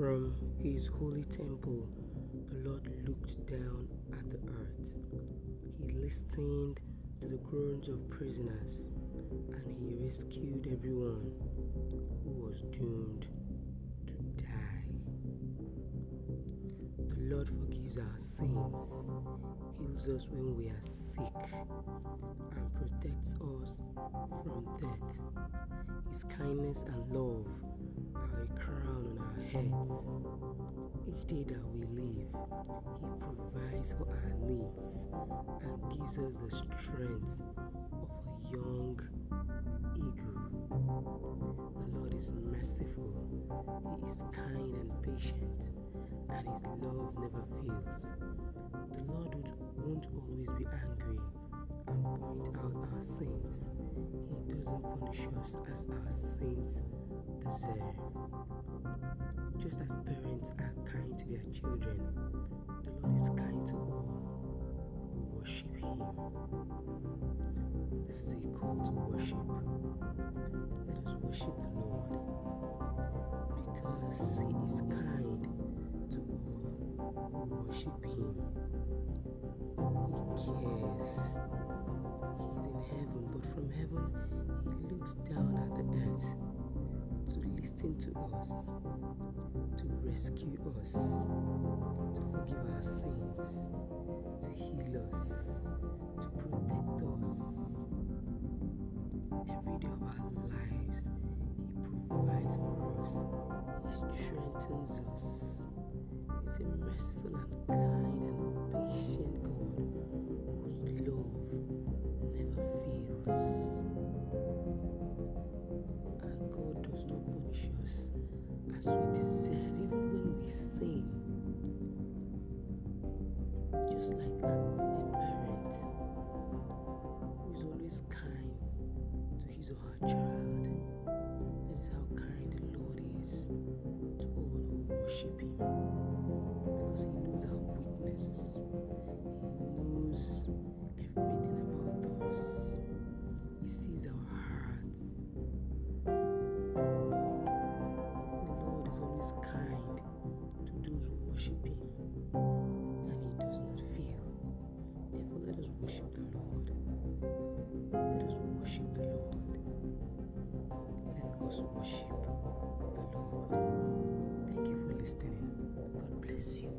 From his holy temple, the Lord looked down at the earth. He listened to the groans of prisoners and he rescued everyone who was doomed to die. The Lord forgives our sins, heals us when we are sick, and protects us from death. His kindness and love heads. Each day that we live, He provides for our needs and gives us the strength of a young eagle. The Lord is merciful, He is kind and patient, and His love never fails. The Lord won't always be angry and point out our sins. He doesn't punish us as our sins deserve. Just as parents are kind to their children, the Lord is kind to all who worship Him. This is a call to worship. Let us worship the Lord because He is kind to all who worship Him. He cares. He's in heaven, but from heaven, He looks down at the earth to listen to us, to rescue us, to forgive our sins, to heal us, to protect us. Every day of our lives, He provides for us, He strengthens us. He's a merciful and kind as we deserve, even when we sin. Just like a parent who is always kind to his or her child, that is how kind the Lord is to all who worship Him worship the Lord. Let us worship the Lord. Let us worship the Lord. Thank you for listening. God bless you.